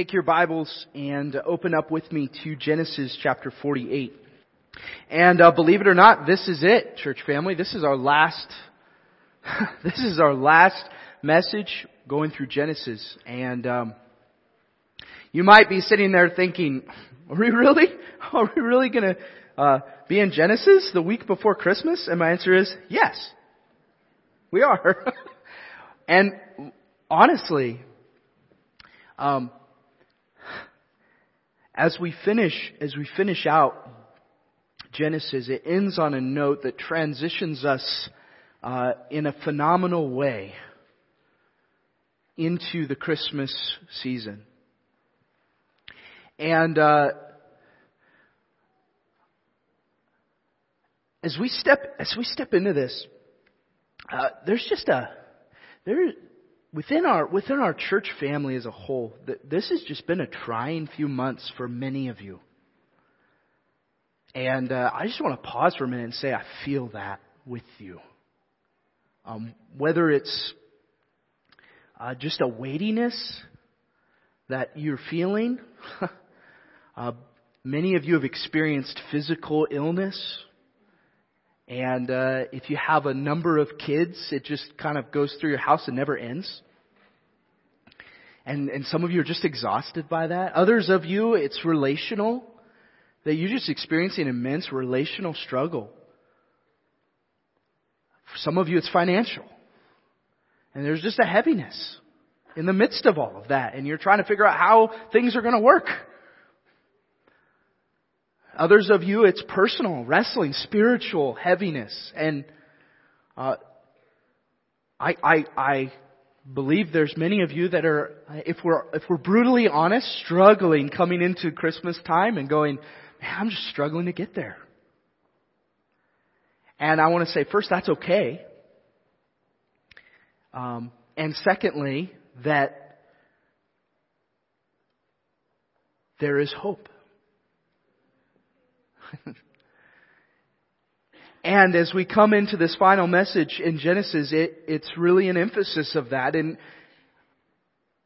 Take your Bibles and open up with me to Genesis chapter 48. And uh, believe it or not, this is it, church family. This is our last, this is our last message going through Genesis. And um, you might be sitting there thinking, are we really, are we really going to uh, be in Genesis the week before Christmas? And my answer is yes, we are. and honestly, um, as we finish, as we finish out Genesis, it ends on a note that transitions us uh, in a phenomenal way into the Christmas season. And uh, as we step as we step into this, uh, there's just a there within our within our church family as a whole, this has just been a trying few months for many of you. And uh, I just want to pause for a minute and say I feel that with you. Um, whether it's uh, just a weightiness that you're feeling, uh, many of you have experienced physical illness. And uh, if you have a number of kids, it just kind of goes through your house and never ends. And, and some of you are just exhausted by that. Others of you, it's relational, that you're just experiencing immense relational struggle. For some of you, it's financial. And there's just a heaviness in the midst of all of that. And you're trying to figure out how things are going to work. Others of you, it's personal, wrestling, spiritual heaviness. And uh, I, I, I believe there's many of you that are, if we're, if we're brutally honest, struggling coming into Christmas time and going, man, I'm just struggling to get there. And I want to say, first, that's okay. Um, and secondly, that there is hope. And as we come into this final message in Genesis, it, it's really an emphasis of that. And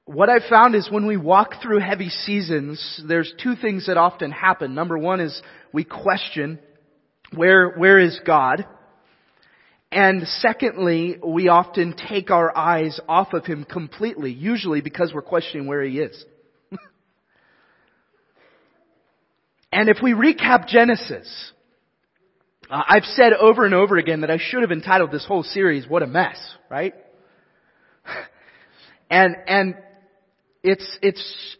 what I've found is when we walk through heavy seasons, there's two things that often happen. Number one is we question, where, where is God? And secondly, we often take our eyes off of Him completely, usually because we're questioning where He is. And if we recap Genesis, uh, I've said over and over again that I should have entitled this whole series, What a Mess, right? and, and it's, it's,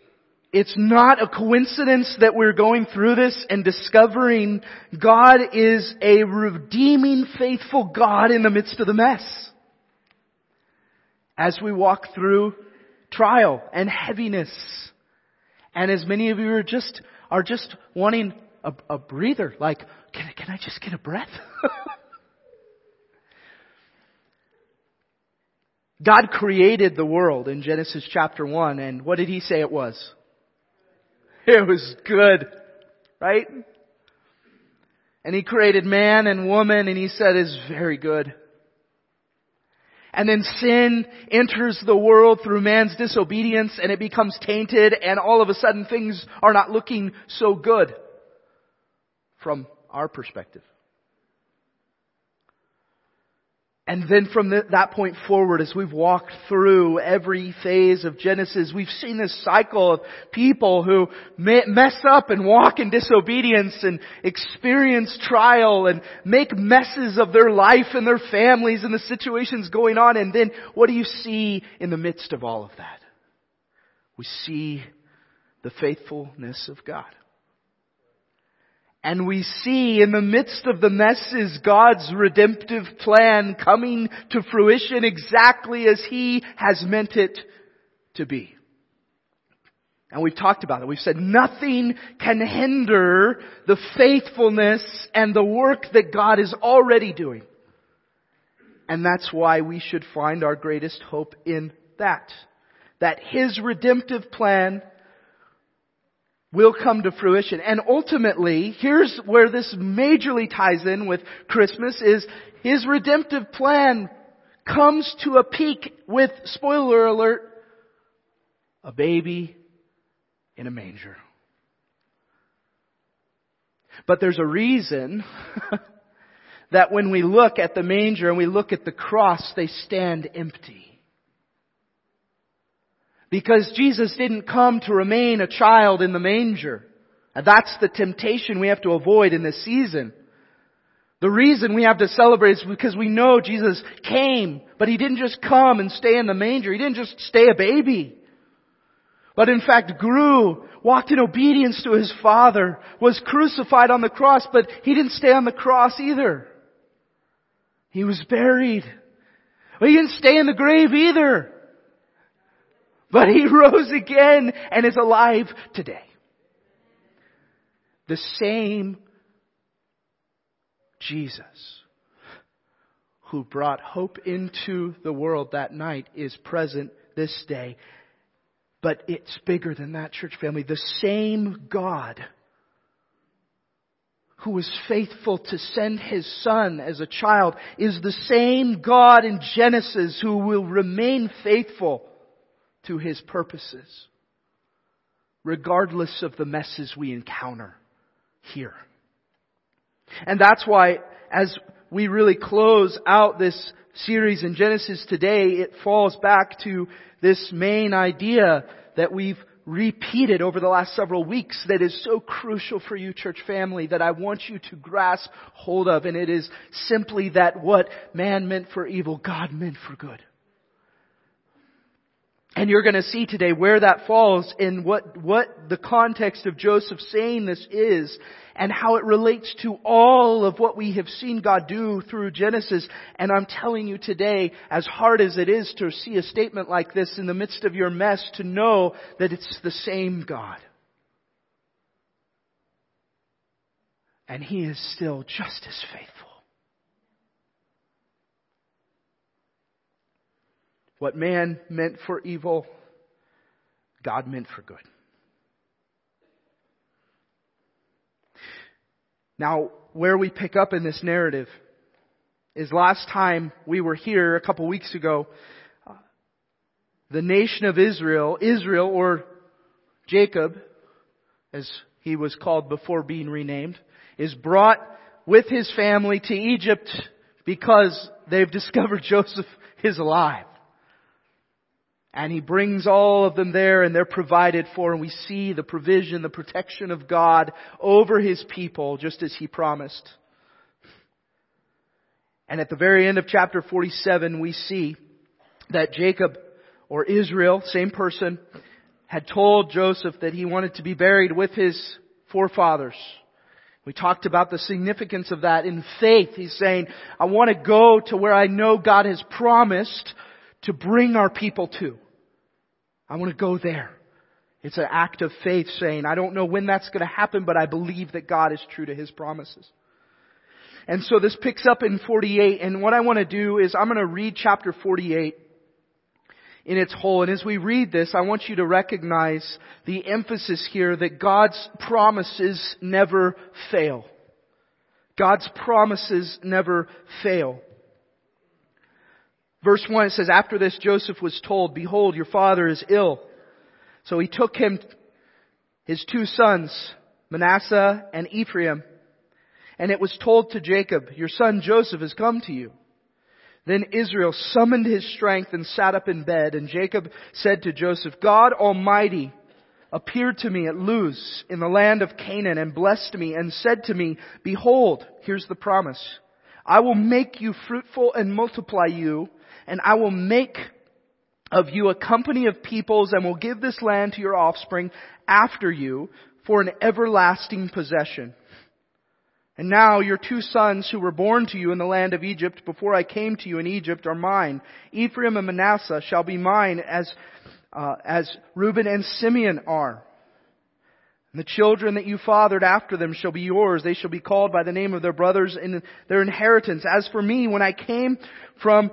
it's not a coincidence that we're going through this and discovering God is a redeeming, faithful God in the midst of the mess. As we walk through trial and heaviness. And as many of you are just, are just wanting a, a breather, like, can, can I just get a breath? God created the world in Genesis chapter 1, and what did He say it was? It was good, right? And He created man and woman, and He said it's very good. And then sin enters the world through man's disobedience, and it becomes tainted, and all of a sudden things are not looking so good from our perspective. And then from that point forward, as we've walked through every phase of Genesis, we've seen this cycle of people who mess up and walk in disobedience and experience trial and make messes of their life and their families and the situations going on. And then what do you see in the midst of all of that? We see the faithfulness of God. And we see in the midst of the messes God's redemptive plan coming to fruition exactly as He has meant it to be. And we've talked about it. We've said nothing can hinder the faithfulness and the work that God is already doing. And that's why we should find our greatest hope in that. That His redemptive plan will come to fruition. And ultimately, here's where this majorly ties in with Christmas is His redemptive plan comes to a peak with, spoiler alert, a baby in a manger. But there's a reason that when we look at the manger and we look at the cross, they stand empty. Because Jesus didn't come to remain a child in the manger. And that's the temptation we have to avoid in this season. The reason we have to celebrate is because we know Jesus came, but He didn't just come and stay in the manger. He didn't just stay a baby. But in fact grew, walked in obedience to His Father, was crucified on the cross, but He didn't stay on the cross either. He was buried. He didn't stay in the grave either. But he rose again and is alive today. The same Jesus who brought hope into the world that night is present this day. But it's bigger than that, church family. The same God who was faithful to send his son as a child is the same God in Genesis who will remain faithful to His purposes, regardless of the messes we encounter here. And that's why, as we really close out this series in Genesis today, it falls back to this main idea that we've repeated over the last several weeks that is so crucial for you, church family, that I want you to grasp hold of. And it is simply that what man meant for evil, God meant for good. And you're going to see today where that falls in what, what the context of Joseph saying this is and how it relates to all of what we have seen God do through Genesis. And I'm telling you today, as hard as it is to see a statement like this in the midst of your mess, to know that it's the same God. And He is still just as faithful. What man meant for evil, God meant for good. Now, where we pick up in this narrative is last time we were here a couple weeks ago, the nation of Israel, Israel or Jacob, as he was called before being renamed, is brought with his family to Egypt because they've discovered Joseph is alive. And he brings all of them there and they're provided for and we see the provision, the protection of God over his people just as he promised. And at the very end of chapter 47 we see that Jacob or Israel, same person, had told Joseph that he wanted to be buried with his forefathers. We talked about the significance of that in faith. He's saying, I want to go to where I know God has promised to bring our people to. I want to go there. It's an act of faith saying, I don't know when that's going to happen, but I believe that God is true to His promises. And so this picks up in 48, and what I want to do is I'm going to read chapter 48 in its whole. And as we read this, I want you to recognize the emphasis here that God's promises never fail. God's promises never fail. Verse 1 it says, After this Joseph was told, Behold, your father is ill. So he took him, his two sons, Manasseh and Ephraim, and it was told to Jacob, Your son Joseph has come to you. Then Israel summoned his strength and sat up in bed, and Jacob said to Joseph, God Almighty appeared to me at Luz in the land of Canaan and blessed me and said to me, Behold, here's the promise. I will make you fruitful and multiply you and I will make of you a company of peoples and will give this land to your offspring after you for an everlasting possession. And now your two sons who were born to you in the land of Egypt before I came to you in Egypt are mine. Ephraim and Manasseh shall be mine as, uh, as Reuben and Simeon are. And the children that you fathered after them shall be yours. They shall be called by the name of their brothers in their inheritance. As for me, when I came from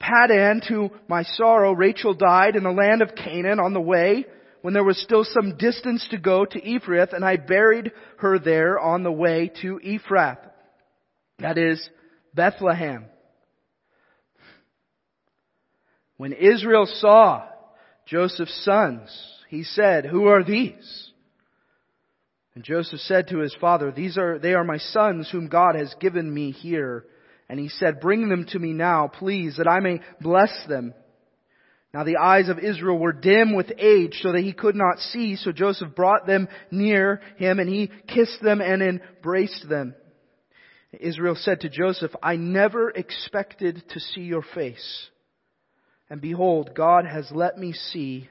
Paddan to my sorrow, Rachel died in the land of Canaan on the way when there was still some distance to go to Ephrath, and I buried her there on the way to Ephrath. That is Bethlehem. When Israel saw Joseph's sons, he said, Who are these? And Joseph said to his father, These are, they are my sons whom God has given me here. And he said, Bring them to me now, please, that I may bless them. Now the eyes of Israel were dim with age so that he could not see, so Joseph brought them near him and he kissed them and embraced them. Israel said to Joseph, I never expected to see your face. And behold, God has let me see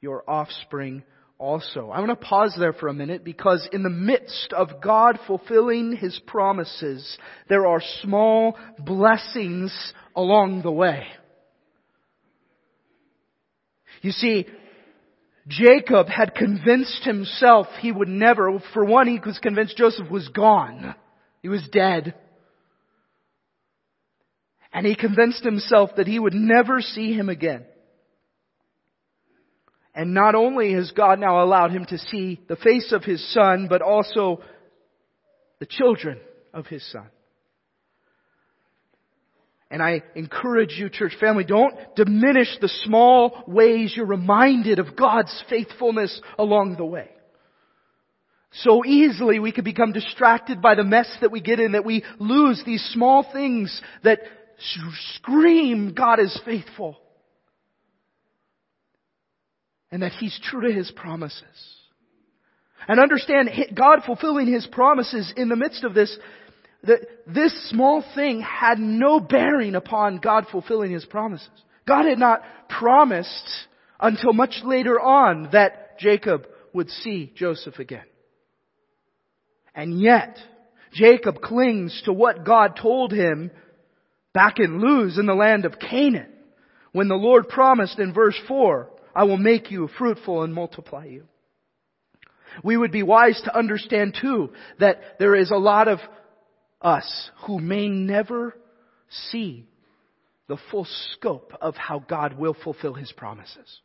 your offspring also. I want to pause there for a minute because in the midst of God fulfilling His promises, there are small blessings along the way. You see, Jacob had convinced himself he would never, for one, he was convinced Joseph was gone. He was dead. And he convinced himself that he would never see him again. And not only has God now allowed him to see the face of his son, but also the children of his son. And I encourage you, church family, don't diminish the small ways you're reminded of God's faithfulness along the way. So easily we can become distracted by the mess that we get in that we lose these small things that scream God is faithful. And that He's true to His promises. And understand God fulfilling His promises in the midst of this that this small thing had no bearing upon God fulfilling His promises. God had not promised until much later on that Jacob would see Joseph again. And yet, Jacob clings to what God told him back in Luz in the land of Canaan. When the Lord promised in verse 4, I will make you fruitful and multiply you. We would be wise to understand too that there is a lot of us who may never see the full scope of how God will fulfill His promises.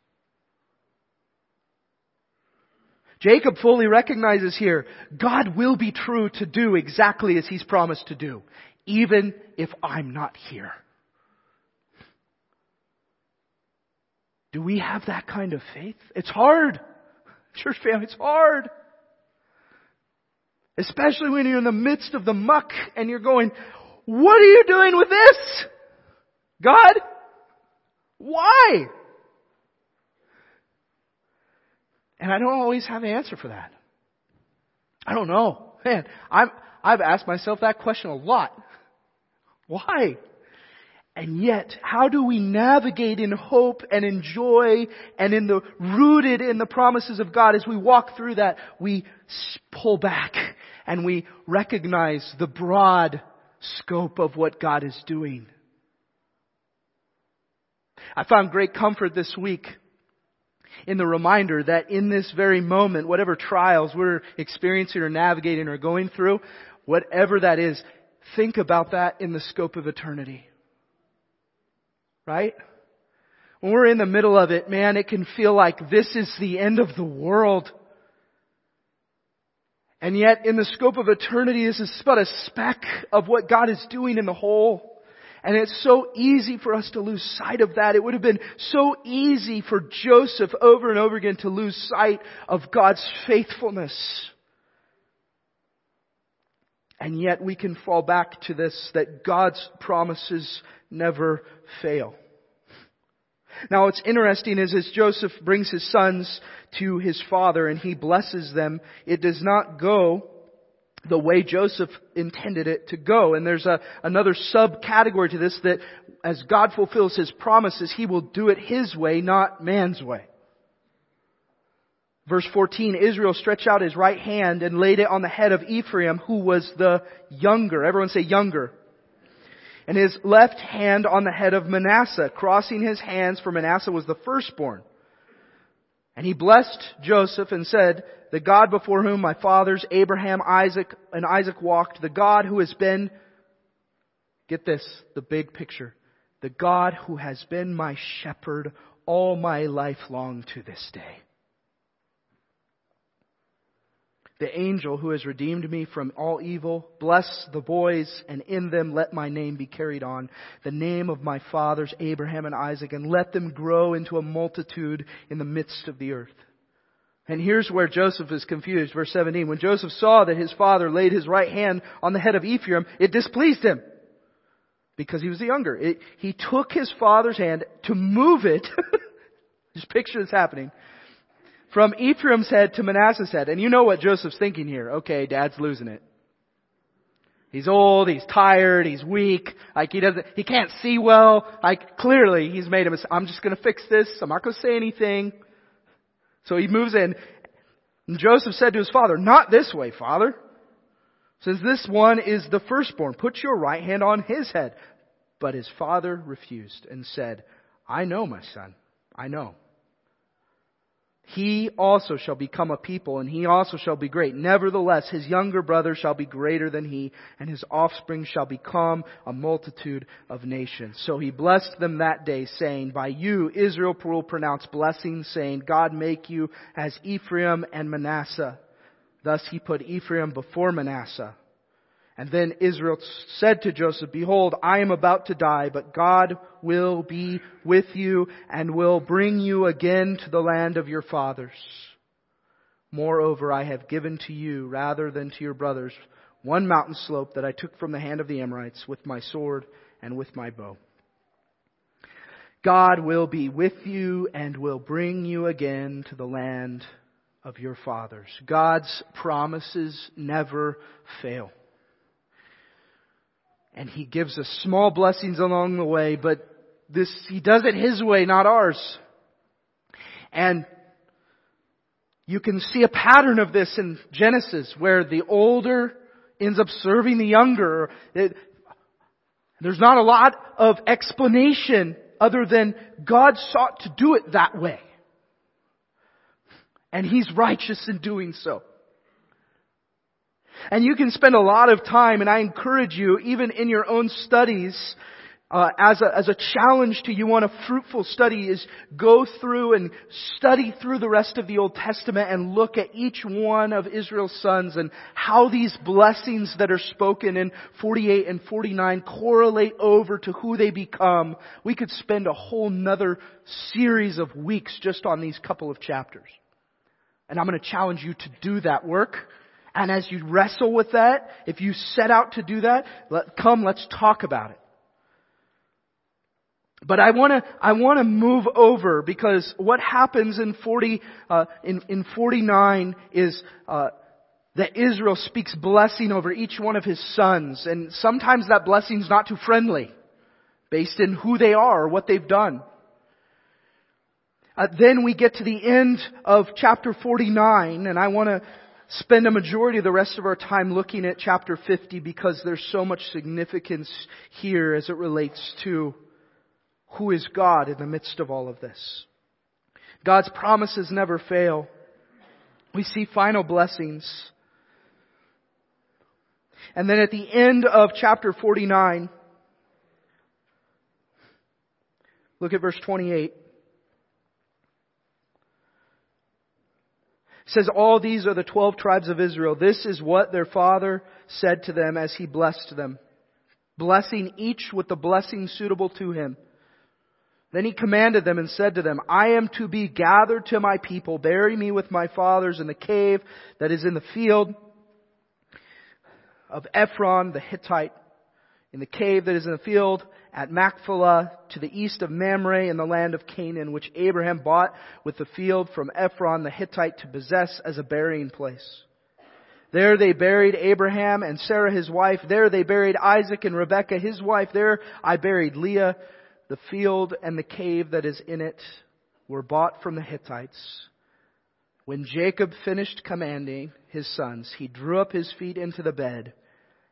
Jacob fully recognizes here, God will be true to do exactly as He's promised to do, even if I'm not here. Do we have that kind of faith? It's hard. Church family, it's hard. Especially when you're in the midst of the muck and you're going, what are you doing with this? God? Why? And I don't always have an answer for that. I don't know. Man, I'm, I've asked myself that question a lot. Why? And yet, how do we navigate in hope and in joy and in the rooted in the promises of God as we walk through that? We pull back and we recognize the broad scope of what God is doing. I found great comfort this week in the reminder that in this very moment, whatever trials we're experiencing or navigating or going through, whatever that is, think about that in the scope of eternity. Right? When we're in the middle of it, man, it can feel like this is the end of the world. And yet, in the scope of eternity, this is but a speck of what God is doing in the whole. And it's so easy for us to lose sight of that. It would have been so easy for Joseph over and over again to lose sight of God's faithfulness. And yet we can fall back to this that God's promises never fail. Now what's interesting is as Joseph brings his sons to his father and he blesses them, it does not go the way Joseph intended it to go. And there's a, another subcategory to this that as God fulfills his promises, he will do it his way, not man's way. Verse 14, Israel stretched out his right hand and laid it on the head of Ephraim, who was the younger. Everyone say younger. And his left hand on the head of Manasseh, crossing his hands, for Manasseh was the firstborn. And he blessed Joseph and said, The God before whom my fathers Abraham, Isaac, and Isaac walked, the God who has been, get this, the big picture, the God who has been my shepherd all my life long to this day. The angel who has redeemed me from all evil. Bless the boys, and in them let my name be carried on, the name of my fathers Abraham and Isaac, and let them grow into a multitude in the midst of the earth. And here's where Joseph is confused. Verse 17. When Joseph saw that his father laid his right hand on the head of Ephraim, it displeased him. Because he was the younger. It, he took his father's hand to move it. Just picture this happening from Ephraim's head to Manasseh's head. And you know what Joseph's thinking here. Okay, dad's losing it. He's old, he's tired, he's weak, like he doesn't, he can't see well, like clearly he's made a mistake. I'm just gonna fix this, I'm not gonna say anything. So he moves in. And Joseph said to his father, not this way, father. Since this one is the firstborn, put your right hand on his head. But his father refused and said, I know, my son, I know. He also shall become a people, and he also shall be great. Nevertheless, his younger brother shall be greater than he, and his offspring shall become a multitude of nations. So he blessed them that day, saying, By you Israel will pronounce blessings, saying, God make you as Ephraim and Manasseh. Thus he put Ephraim before Manasseh and then Israel said to Joseph, Behold, I am about to die, but God will be with you and will bring you again to the land of your fathers. Moreover, I have given to you, rather than to your brothers, one mountain slope that I took from the hand of the Amorites with my sword and with my bow. God will be with you and will bring you again to the land of your fathers. God's promises never fail. And He gives us small blessings along the way, but this, He does it His way, not ours. And you can see a pattern of this in Genesis where the older ends up serving the younger. It, there's not a lot of explanation other than God sought to do it that way. And He's righteous in doing so. And you can spend a lot of time, and I encourage you, even in your own studies, uh, as a as a challenge to you on a fruitful study is go through and study through the rest of the Old Testament and look at each one of Israel's sons and how these blessings that are spoken in 48 and 49 correlate over to who they become. We could spend a whole nother series of weeks just on these couple of chapters. And I'm going to challenge you to do that work. And as you wrestle with that, if you set out to do that, let, come, let's talk about it. But I want to I want to move over because what happens in 40 uh, in in 49 is uh, that Israel speaks blessing over each one of his sons, and sometimes that blessing is not too friendly, based in who they are or what they've done. Uh, then we get to the end of chapter 49, and I want to spend a majority of the rest of our time looking at chapter 50 because there's so much significance here as it relates to who is God in the midst of all of this. God's promises never fail. We see final blessings. And then at the end of chapter 49, look at verse 28. Says, All these are the twelve tribes of Israel. This is what their father said to them as he blessed them, blessing each with the blessing suitable to him. Then he commanded them and said to them, I am to be gathered to my people. Bury me with my fathers in the cave that is in the field of Ephron the Hittite, in the cave that is in the field at Machpelah to the east of Mamre in the land of Canaan, which Abraham bought with the field from Ephron the Hittite to possess as a burying place. There they buried Abraham and Sarah his wife. There they buried Isaac and Rebekah his wife. There I buried Leah. The field and the cave that is in it were bought from the Hittites. When Jacob finished commanding his sons, he drew up his feet into the bed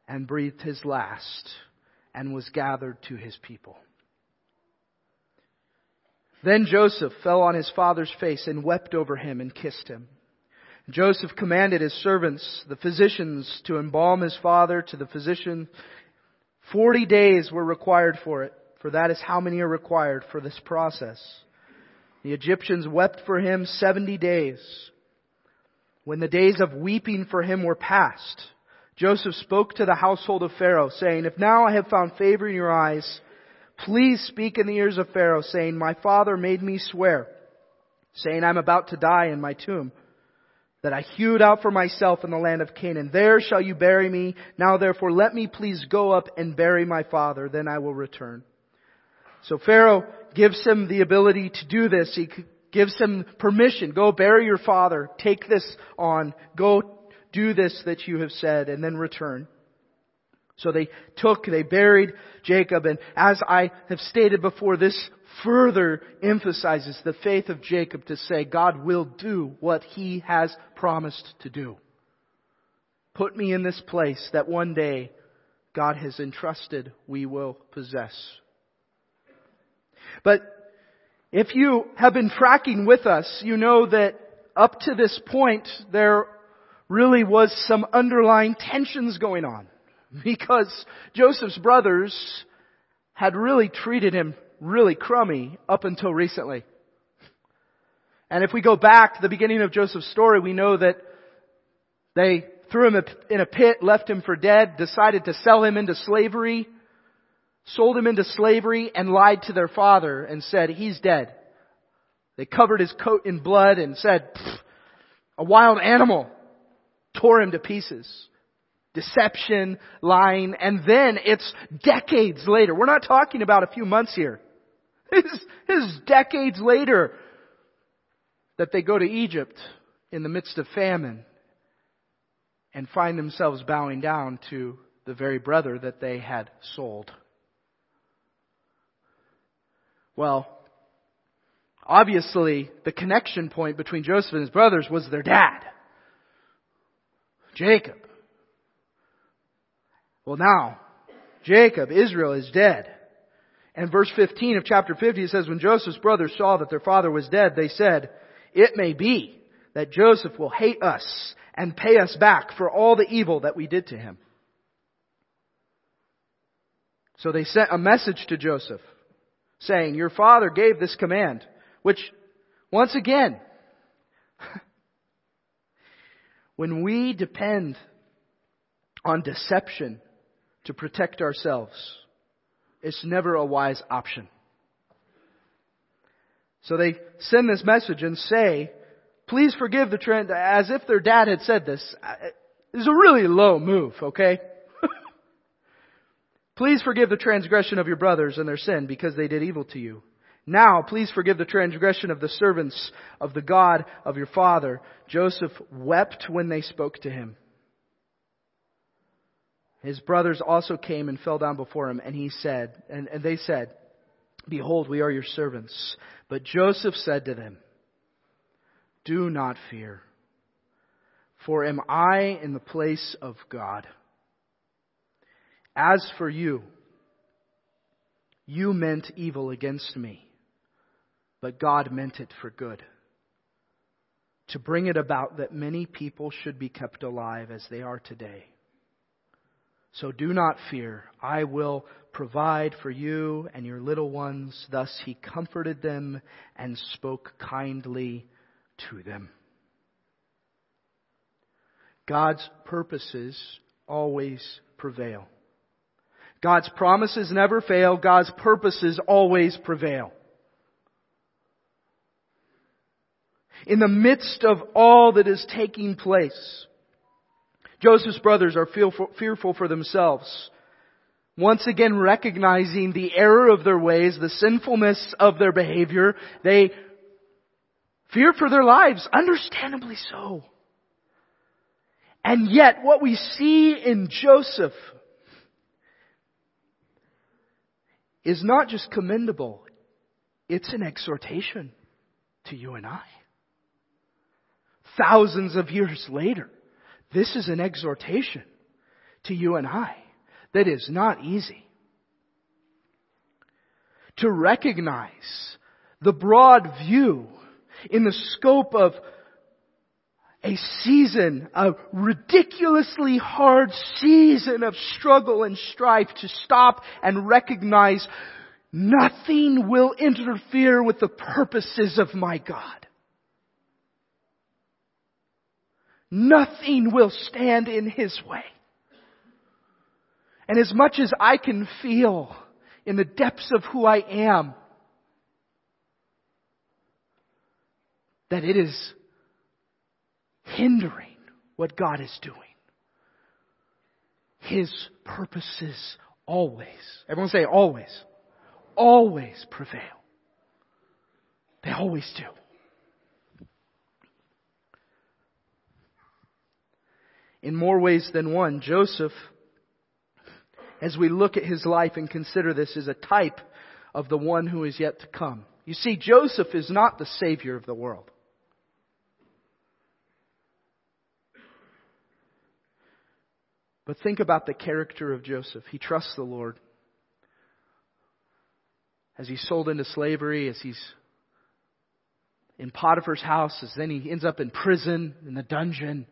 and breathed his last and was gathered to his people. Then Joseph fell on his father's face and wept over him and kissed him. Joseph commanded his servants, the physicians, to embalm his father to the physician. Forty days were required for it, for that is how many are required for this process. The Egyptians wept for him seventy days. When the days of weeping for him were past, Joseph spoke to the household of Pharaoh, saying, If now I have found favor in your eyes, please speak in the ears of Pharaoh, saying, My father made me swear, saying, I'm about to die in my tomb, that I hewed out for myself in the land of Canaan. There shall you bury me. Now therefore let me please go up and bury my father, then I will return. So Pharaoh gives him the ability to do this. He gives him permission. Go bury your father. Take this on. Go do this that you have said and then return. So they took, they buried Jacob and as I have stated before, this further emphasizes the faith of Jacob to say God will do what he has promised to do. Put me in this place that one day God has entrusted we will possess. But if you have been tracking with us, you know that up to this point, there really was some underlying tensions going on. Because Joseph's brothers had really treated him really crummy up until recently. And if we go back to the beginning of Joseph's story, we know that they threw him in a pit, left him for dead, decided to sell him into slavery, sold him into slavery and lied to their father and said, he's dead. They covered his coat in blood and said, a wild animal tore him to pieces. Deception, lying, and then it's decades later. We're not talking about a few months here. It's, it's decades later that they go to Egypt in the midst of famine and find themselves bowing down to the very brother that they had sold. Well, obviously the connection point between Joseph and his brothers was their dad, Jacob. Well now, Jacob, Israel is dead. And verse 15 of chapter 50 it says, when Joseph's brothers saw that their father was dead, they said, it may be that Joseph will hate us and pay us back for all the evil that we did to him. So they sent a message to Joseph saying, Your father gave this command, which, once again, when we depend on deception to protect ourselves, it's never a wise option. So they send this message and say, please forgive the trend, as if their dad had said this. It's a really low move, okay? Please forgive the transgression of your brothers and their sin because they did evil to you. Now, please forgive the transgression of the servants of the God of your father. Joseph wept when they spoke to him. His brothers also came and fell down before him, and he said, and, and they said, Behold, we are your servants. But Joseph said to them, Do not fear, for am I in the place of God? As for you, you meant evil against me, but God meant it for good, to bring it about that many people should be kept alive as they are today. So do not fear. I will provide for you and your little ones. Thus he comforted them and spoke kindly to them. God's purposes always prevail. God's promises never fail. God's purposes always prevail. In the midst of all that is taking place, Joseph's brothers are fearful for themselves. Once again recognizing the error of their ways, the sinfulness of their behavior, they fear for their lives, understandably so. And yet what we see in Joseph is not just commendable, it's an exhortation to you and I. thousands of years later. This is an exhortation to you and I that is not easy. To recognize the broad view in the scope of a season, a ridiculously hard season of struggle and strife to stop and recognize nothing will interfere with the purposes of my God. Nothing will stand in His way. And as much as I can feel in the depths of who I am, that it is hindering what God is doing. His purposes always, everyone say always, always prevail. They always do. In more ways than one, Joseph, as we look at his life and consider this, is a type of the one who is yet to come. You see, Joseph is not the Savior of the world. But think about the character of Joseph. He trusts the Lord. As he's sold into slavery, as he's in Potiphar's house, as then he ends up in prison, in the dungeon,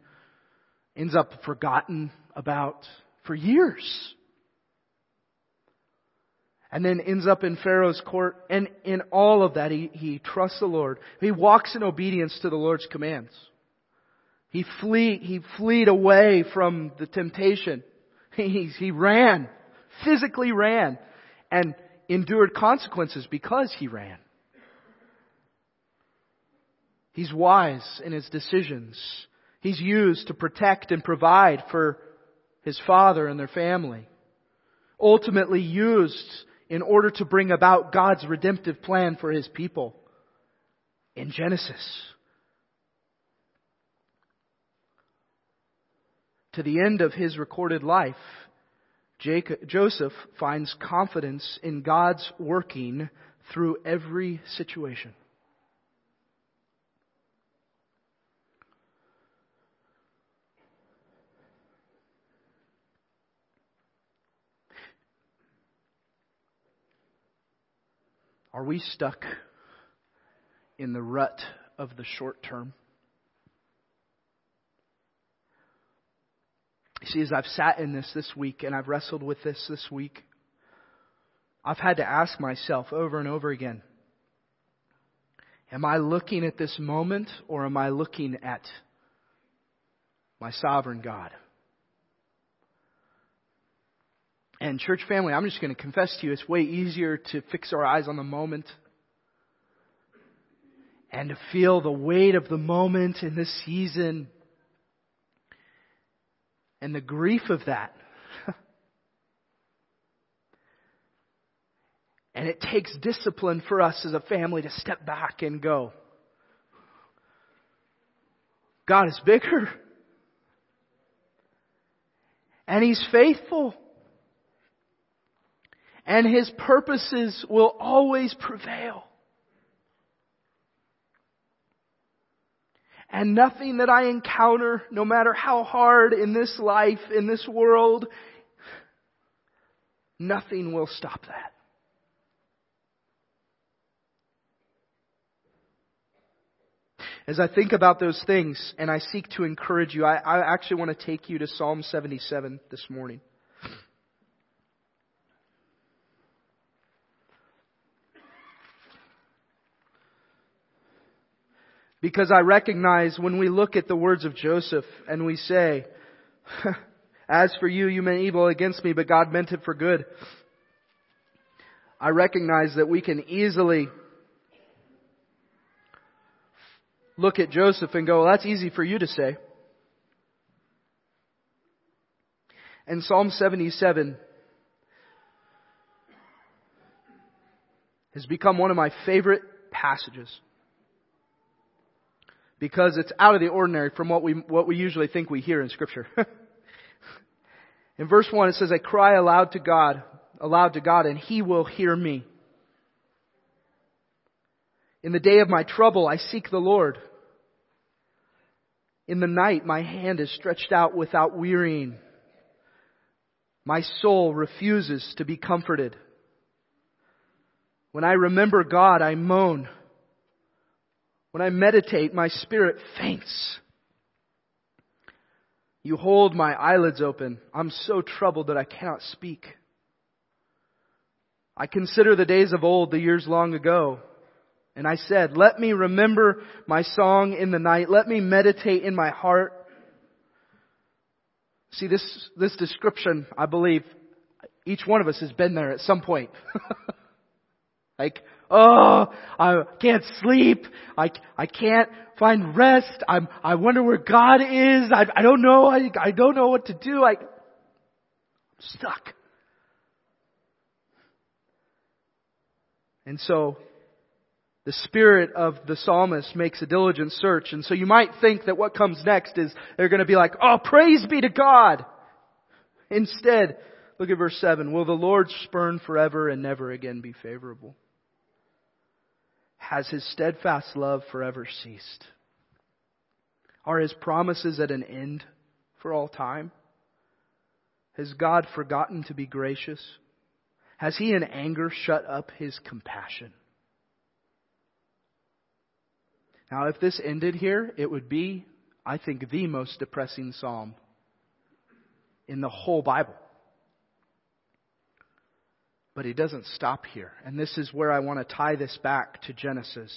ends up forgotten about for years. And then ends up in Pharaoh's court, and in all of that, he, he trusts the Lord. He walks in obedience to the Lord's commands. He flee, he fled away from the temptation. He, he ran, physically ran, and endured consequences because he ran. He's wise in his decisions. He's used to protect and provide for his father and their family. Ultimately used in order to bring about God's redemptive plan for his people in Genesis. to the end of his recorded life, Jacob, Joseph finds confidence in God's working through every situation. Are we stuck in the rut of the short term? See, as I've sat in this this week and I've wrestled with this this week, I've had to ask myself over and over again Am I looking at this moment or am I looking at my sovereign God? And church family, I'm just going to confess to you, it's way easier to fix our eyes on the moment and to feel the weight of the moment in this season and the grief of that. and it takes discipline for us as a family to step back and go, God is bigger. And He's faithful. And His purposes will always prevail. And nothing that I encounter, no matter how hard in this life, in this world, nothing will stop that. As I think about those things and I seek to encourage you, I, I actually want to take you to Psalm 77 this morning. Because I recognize when we look at the words of Joseph and we say, As for you, you meant evil against me, but God meant it for good. I recognize that we can easily look at Joseph and go, well, that's easy for you to say. And Psalm 77 has become one of my favorite passages because it's out of the ordinary from what we, what we usually think we hear in scripture. in verse 1 it says, I cry aloud to God, aloud to God, and He will hear me. In the day of my trouble I seek the Lord. In the night, my hand is stretched out without wearying. My soul refuses to be comforted. When I remember God, I moan. When I meditate, my spirit faints. You hold my eyelids open. I'm so troubled that I cannot speak. I consider the days of old, the years long ago. And I said, let me remember my song in the night. Let me meditate in my heart. See, this, this description, I believe, each one of us has been there at some point. like, oh, I can't sleep. I, I can't find rest. I'm, I wonder where God is. I, I don't know. I, I don't know what to do. I, I'm stuck. And so, the spirit of the psalmist makes a diligent search. And so you might think that what comes next is they're going to be like, oh, praise be to God. Instead, look at verse 7. Will the Lord spurn forever and never again be favorable? Has his steadfast love forever ceased? Are his promises at an end for all time? Has God forgotten to be gracious? Has he in anger shut up his compassion? Now, if this ended here, it would be, I think, the most depressing psalm in the whole Bible. But he doesn't stop here. And this is where I want to tie this back to Genesis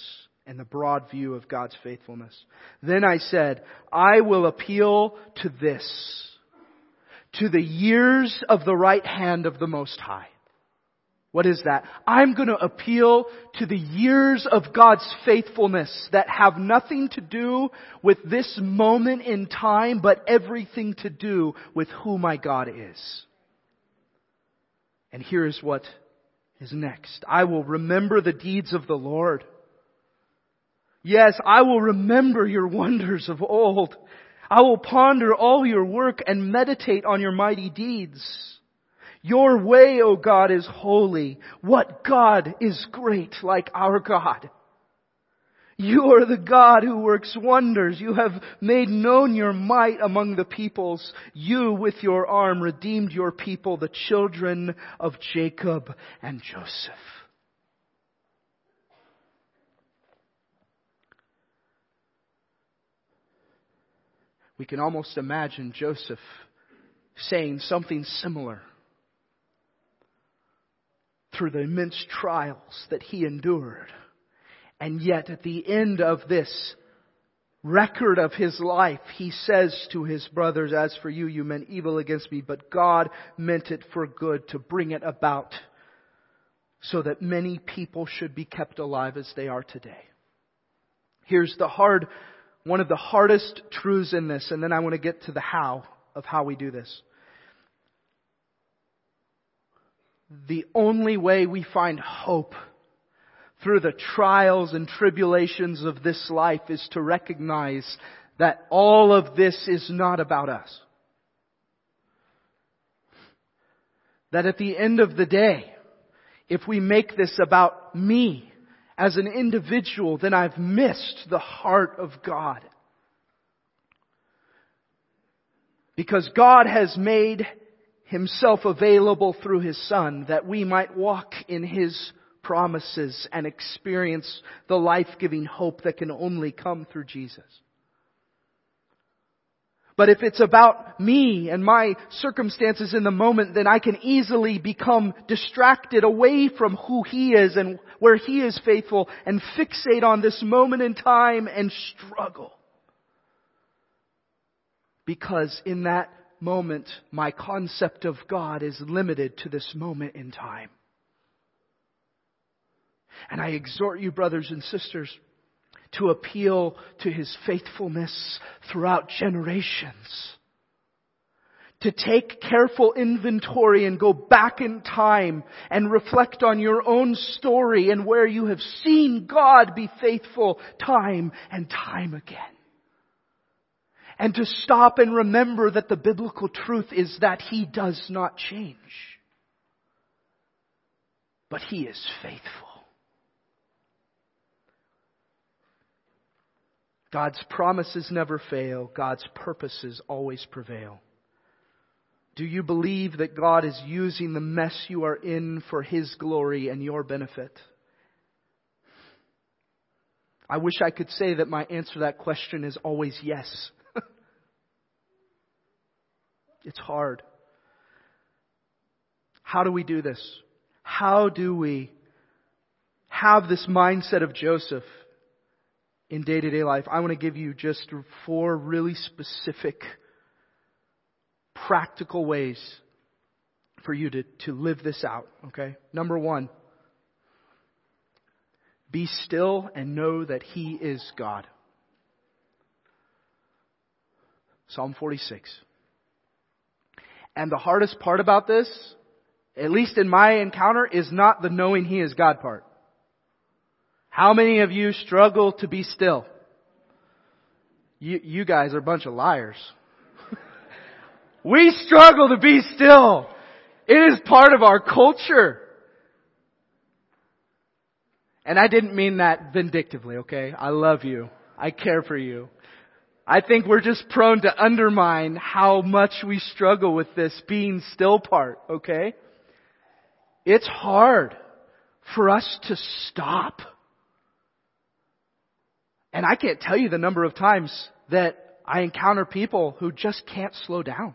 and the broad view of God's faithfulness. Then I said, I will appeal to this, to the years of the right hand of the Most High. What is that? I'm going to appeal to the years of God's faithfulness that have nothing to do with this moment in time, but everything to do with who my God is. And here is what is next. I will remember the deeds of the Lord. Yes, I will remember your wonders of old. I will ponder all your work and meditate on your mighty deeds. Your way, O God, is holy. What God is great like our God? You are the God who works wonders. You have made known your might among the peoples. You with your arm redeemed your people, the children of Jacob and Joseph. We can almost imagine Joseph saying something similar through the immense trials that he endured. And yet at the end of this record of his life, he says to his brothers, as for you, you meant evil against me, but God meant it for good to bring it about so that many people should be kept alive as they are today. Here's the hard, one of the hardest truths in this, and then I want to get to the how of how we do this. the only way we find hope through the trials and tribulations of this life is to recognize that all of this is not about us. That at the end of the day, if we make this about me as an individual, then I've missed the heart of God. Because God has made himself available through his son that we might walk in his promises and experience the life-giving hope that can only come through Jesus. But if it's about me and my circumstances in the moment, then I can easily become distracted away from who He is and where He is faithful and fixate on this moment in time and struggle. Because in that moment, my concept of God is limited to this moment in time. And I exhort you, brothers and sisters, to appeal to His faithfulness throughout generations. To take careful inventory and go back in time and reflect on your own story and where you have seen God be faithful time and time again and to stop and remember that the biblical truth is that He does not change. But He is faithful. God's promises never fail. God's purposes always prevail. Do you believe that God is using the mess you are in for His glory and your benefit? I wish I could say that my answer to that question is always yes. it's hard. How do we do this? How do we have this mindset of Joseph in day to day life? I want to give you just four really specific, practical ways for you to, to live this out, okay? Number one, be still and know that He is God. Psalm 46. And the hardest part about this, at least in my encounter, is not the knowing He is God part. How many of you struggle to be still? You, you guys are a bunch of liars. we struggle to be still. It is part of our culture. And I didn't mean that vindictively, okay? I love you. I care for you. I think we're just prone to undermine how much we struggle with this being still part, okay? It's hard for us to stop. And I can't tell you the number of times that I encounter people who just can't slow down.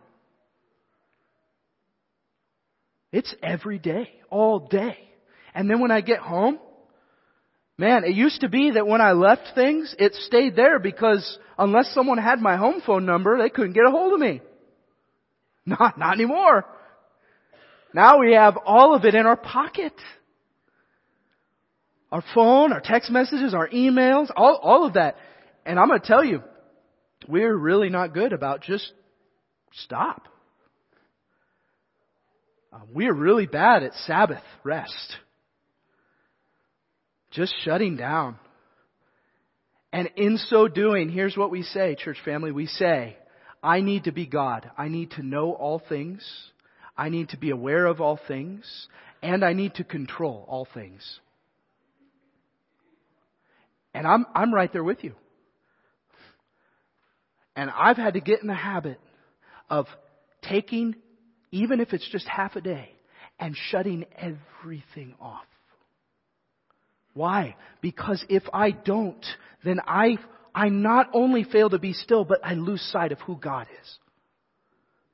It's every day, all day. And then when I get home, Man, it used to be that when I left things, it stayed there because unless someone had my home phone number, they couldn't get a hold of me. Not, not anymore. Now we have all of it in our pocket. Our phone, our text messages, our emails, all, all of that. And I'm going to tell you, we're really not good about just stop. Uh, we're really bad at Sabbath rest. Just shutting down. And in so doing, here's what we say, church family. We say, I need to be God. I need to know all things. I need to be aware of all things. And I need to control all things. And I'm, I'm right there with you. And I've had to get in the habit of taking, even if it's just half a day, and shutting everything off. Why? Because if I don't, then I, I not only fail to be still, but I lose sight of who God is.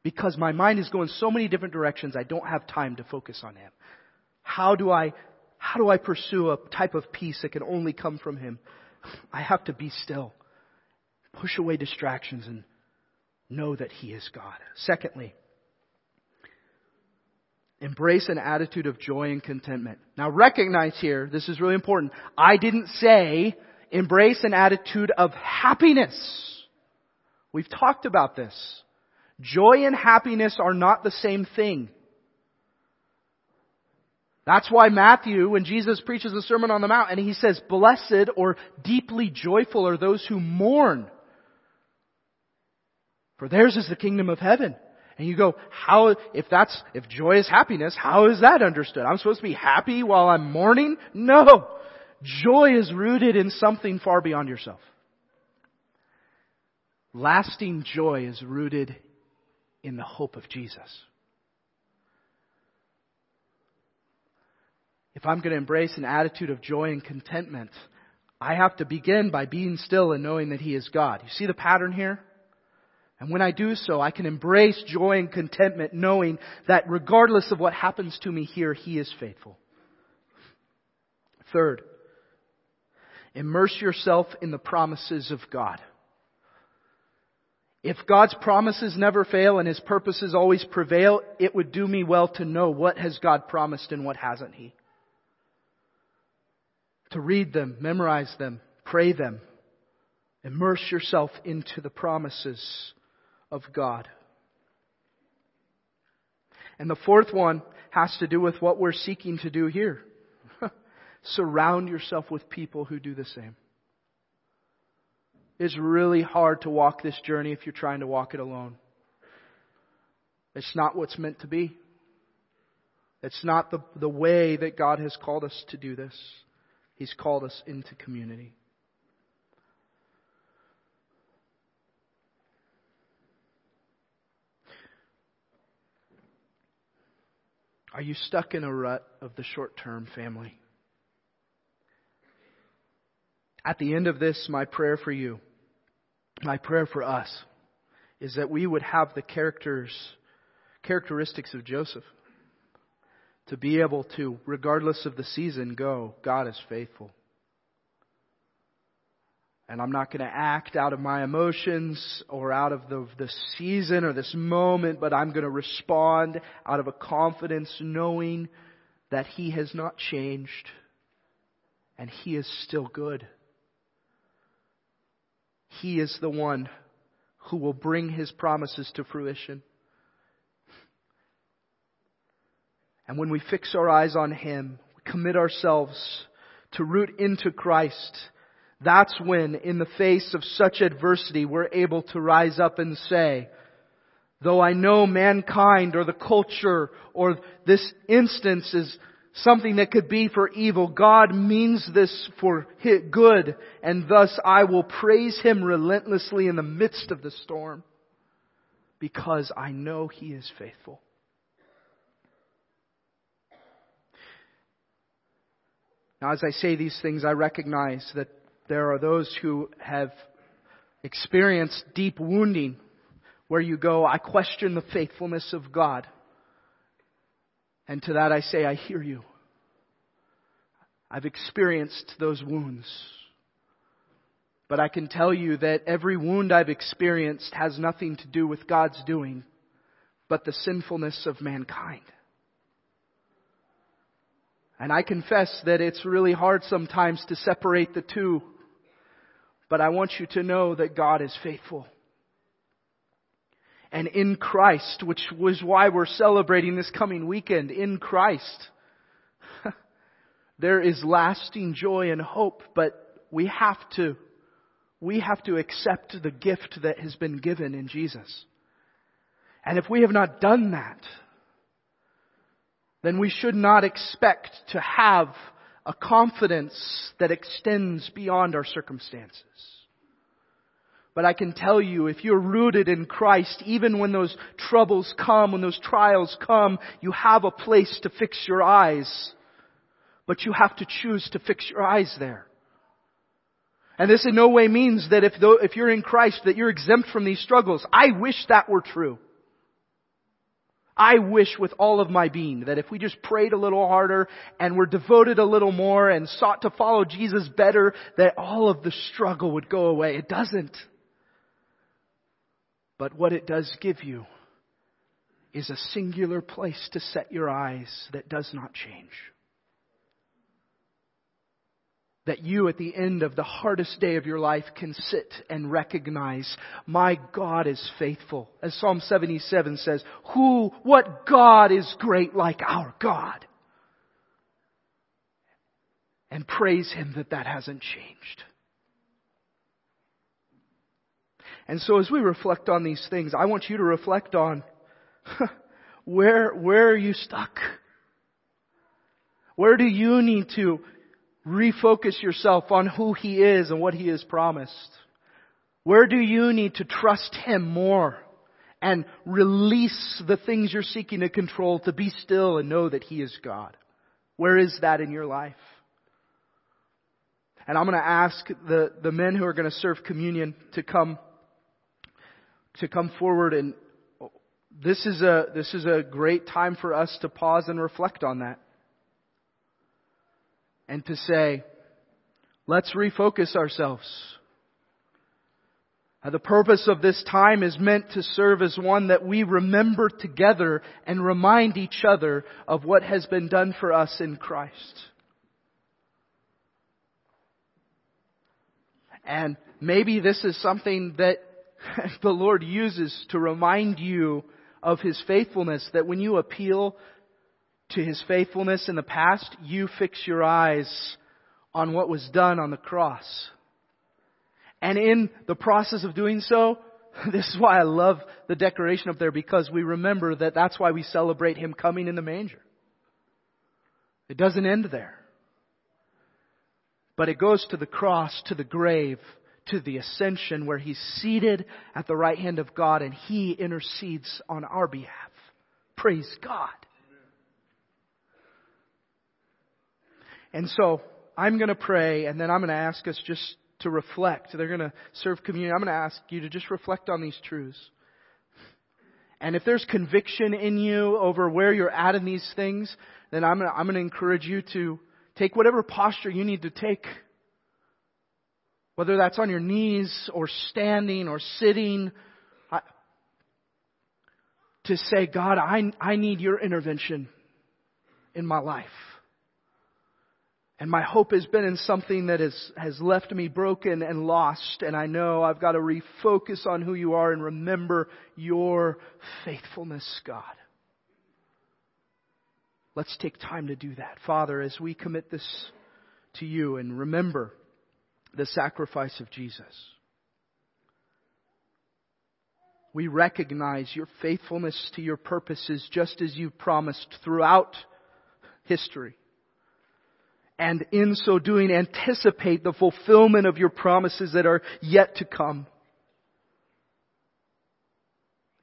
Because my mind is going so many different directions, I don't have time to focus on Him. How do I, how do I pursue a type of peace that can only come from Him? I have to be still. Push away distractions and know that He is God. Secondly, Embrace an attitude of joy and contentment. Now recognize here, this is really important. I didn't say embrace an attitude of happiness. We've talked about this. Joy and happiness are not the same thing. That's why Matthew, when Jesus preaches the Sermon on the Mount, and he says, blessed or deeply joyful are those who mourn. For theirs is the kingdom of heaven. And you go, how, if that's, if joy is happiness, how is that understood? I'm supposed to be happy while I'm mourning? No! Joy is rooted in something far beyond yourself. Lasting joy is rooted in the hope of Jesus. If I'm going to embrace an attitude of joy and contentment, I have to begin by being still and knowing that He is God. You see the pattern here? And when I do so, I can embrace joy and contentment knowing that regardless of what happens to me here, He is faithful. Third, immerse yourself in the promises of God. If God's promises never fail and His purposes always prevail, it would do me well to know what has God promised and what hasn't He. To read them, memorize them, pray them, immerse yourself into the promises of God. And the fourth one has to do with what we're seeking to do here. Surround yourself with people who do the same. It's really hard to walk this journey if you're trying to walk it alone. It's not what's meant to be. It's not the, the way that God has called us to do this. He's called us into community. Are you stuck in a rut of the short term family? At the end of this, my prayer for you, my prayer for us, is that we would have the characters, characteristics of Joseph. To be able to, regardless of the season, go, God is faithful. And I'm not going to act out of my emotions or out of the, the season or this moment, but I'm going to respond out of a confidence knowing that He has not changed and He is still good. He is the one who will bring His promises to fruition. And when we fix our eyes on Him, commit ourselves to root into Christ, that's when, in the face of such adversity, we're able to rise up and say, though I know mankind or the culture or this instance is something that could be for evil, God means this for good, and thus I will praise Him relentlessly in the midst of the storm because I know He is faithful. Now, as I say these things, I recognize that there are those who have experienced deep wounding where you go, I question the faithfulness of God. And to that I say, I hear you. I've experienced those wounds. But I can tell you that every wound I've experienced has nothing to do with God's doing, but the sinfulness of mankind. And I confess that it's really hard sometimes to separate the two. But I want you to know that God is faithful. And in Christ, which was why we're celebrating this coming weekend, in Christ, there is lasting joy and hope, but we have to, we have to accept the gift that has been given in Jesus. And if we have not done that, then we should not expect to have a confidence that extends beyond our circumstances. But I can tell you, if you're rooted in Christ, even when those troubles come, when those trials come, you have a place to fix your eyes. But you have to choose to fix your eyes there. And this in no way means that if, though, if you're in Christ, that you're exempt from these struggles. I wish that were true. I wish with all of my being that if we just prayed a little harder and were devoted a little more and sought to follow Jesus better, that all of the struggle would go away. It doesn't. But what it does give you is a singular place to set your eyes that does not change that you at the end of the hardest day of your life can sit and recognize, my God is faithful. As Psalm 77 says, who, what God is great like our God? And praise Him that that hasn't changed. And so as we reflect on these things, I want you to reflect on where, where are you stuck? Where do you need to refocus yourself on who He is and what He has promised? Where do you need to trust Him more and release the things you're seeking to control to be still and know that He is God? Where is that in your life? And I'm going to ask the, the men who are going to serve communion to come, to come forward and this is a, this is a great time for us to pause and reflect on that and to say, let's refocus ourselves. The purpose of this time is meant to serve as one that we remember together and remind each other of what has been done for us in Christ. And maybe this is something that the Lord uses to remind you of His faithfulness, that when you appeal to his faithfulness in the past, you fix your eyes on what was done on the cross. And in the process of doing so, this is why I love the decoration up there because we remember that that's why we celebrate him coming in the manger. It doesn't end there. But it goes to the cross, to the grave, to the ascension where he's seated at the right hand of God and he intercedes on our behalf. Praise God. And so I'm going to pray and then I'm going to ask us just to reflect. They're going to serve communion. I'm going to ask you to just reflect on these truths. And if there's conviction in you over where you're at in these things, then I'm going to, encourage you to take whatever posture you need to take. Whether that's on your knees or standing or sitting, I, to say, God, I, I need your intervention in my life. And my hope has been in something that has, has left me broken and lost. And I know I've got to refocus on who you are and remember your faithfulness, God. Let's take time to do that. Father, as we commit this to you and remember the sacrifice of Jesus, we recognize your faithfulness to your purposes just as you've promised throughout history and in so doing anticipate the fulfillment of your promises that are yet to come.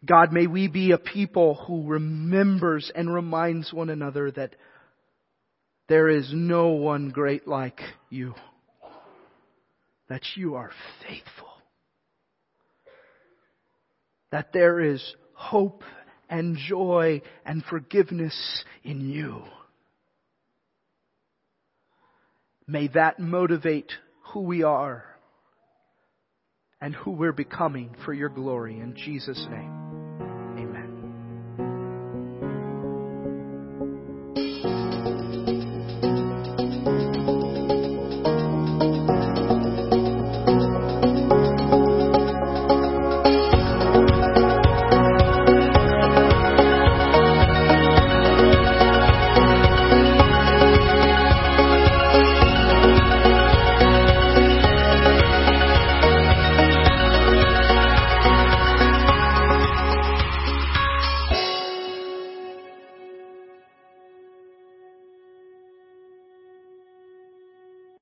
God, may we be a people who remembers and reminds one another that there is no one great like you. That you are faithful. That there is hope and joy and forgiveness in you. May that motivate who we are and who we're becoming for your glory. In Jesus' name,